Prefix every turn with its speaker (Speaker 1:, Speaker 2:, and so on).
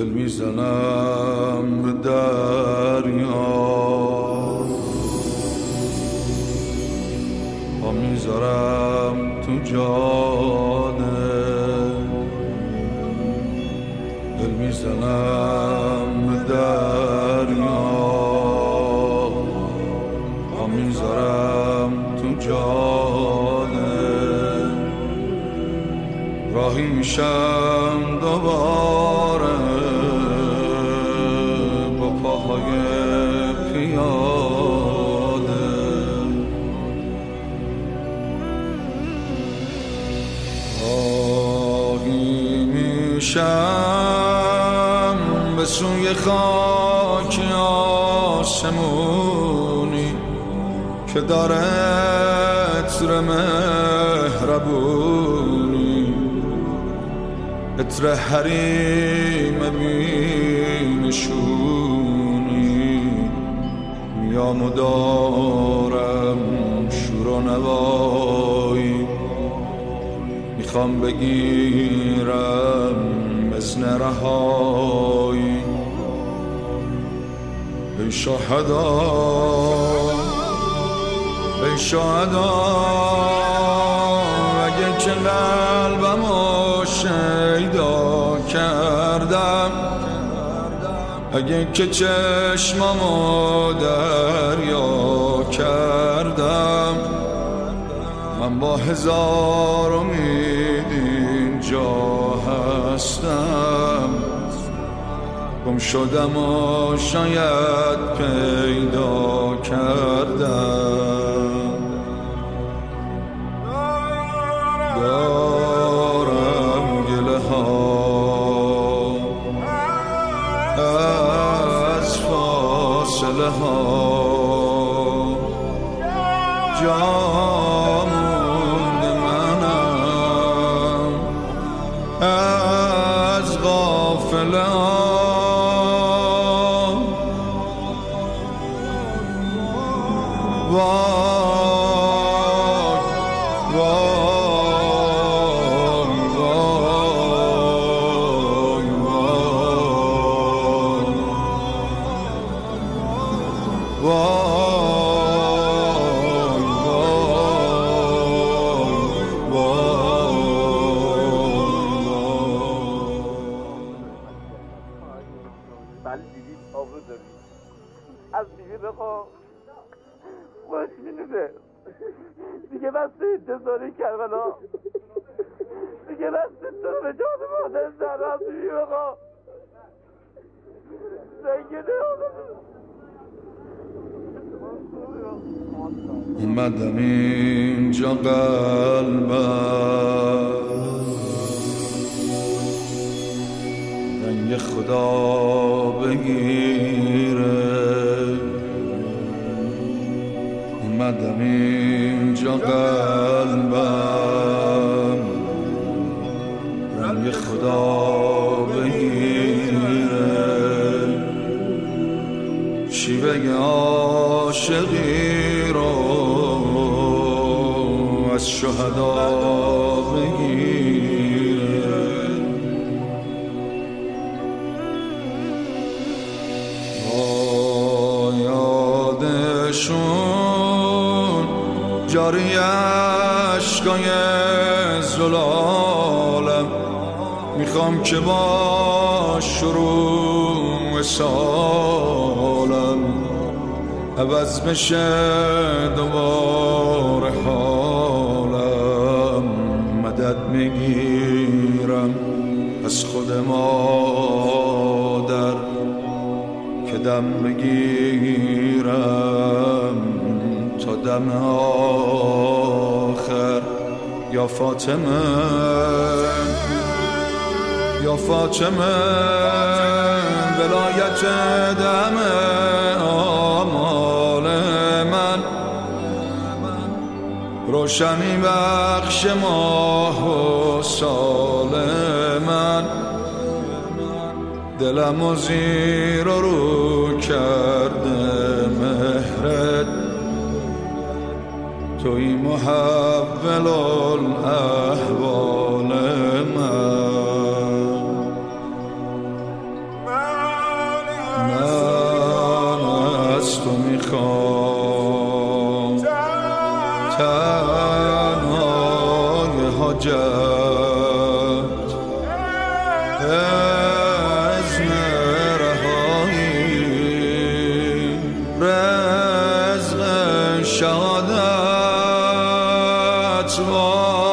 Speaker 1: دل می‌زنم به دریا. پا می‌ذارم تو جاده. دل می‌زنم به دریا. پا می‌ذارم تو جاده. راهی میشم دوباره. میشم به سوی خاک آسمونی که داره عطر مهربونی. عطر حریم بینشونی میام و دارم شور و نوایی. می‌خوام بگیرم مثل رهایی. ای شهدا ای شهدا اگه که قلبم شیدا کردم اگه که چشممو دریا کردم من با هزار امید هستم؟ گم شدم و شاید پیدا کردم. دارم گله ها. از فاصله ها. جامون غافله
Speaker 2: بیبی بخوا خوش می‌دونه دیگه بس انتظاری کربلا. دیگه بس تو به جان مادر زهرا از بیبی بخوا زنگه
Speaker 1: اومدم اینجا قلبم رنگ خدا بگیره اومدم اینجا قلبم. رنگ خدا بگیره. بگه عاشقی رو از شهدا بگیره جاری عشقای زلالم. می‌خوام که با شروع سالم عوض بشه دوباره حالم. مدد می‌گیرم از خود مادر که دم بگیرم. دم آخر. یا فاطمه. یا فاطمه. ولایت دم آمال من. روشنی بخش ماه و سال من. دلم و زیر رو کرده توی محول احوال من. من از تو می‌خوام. تنهای حاجت. از رهایی رزق شهادت. That's.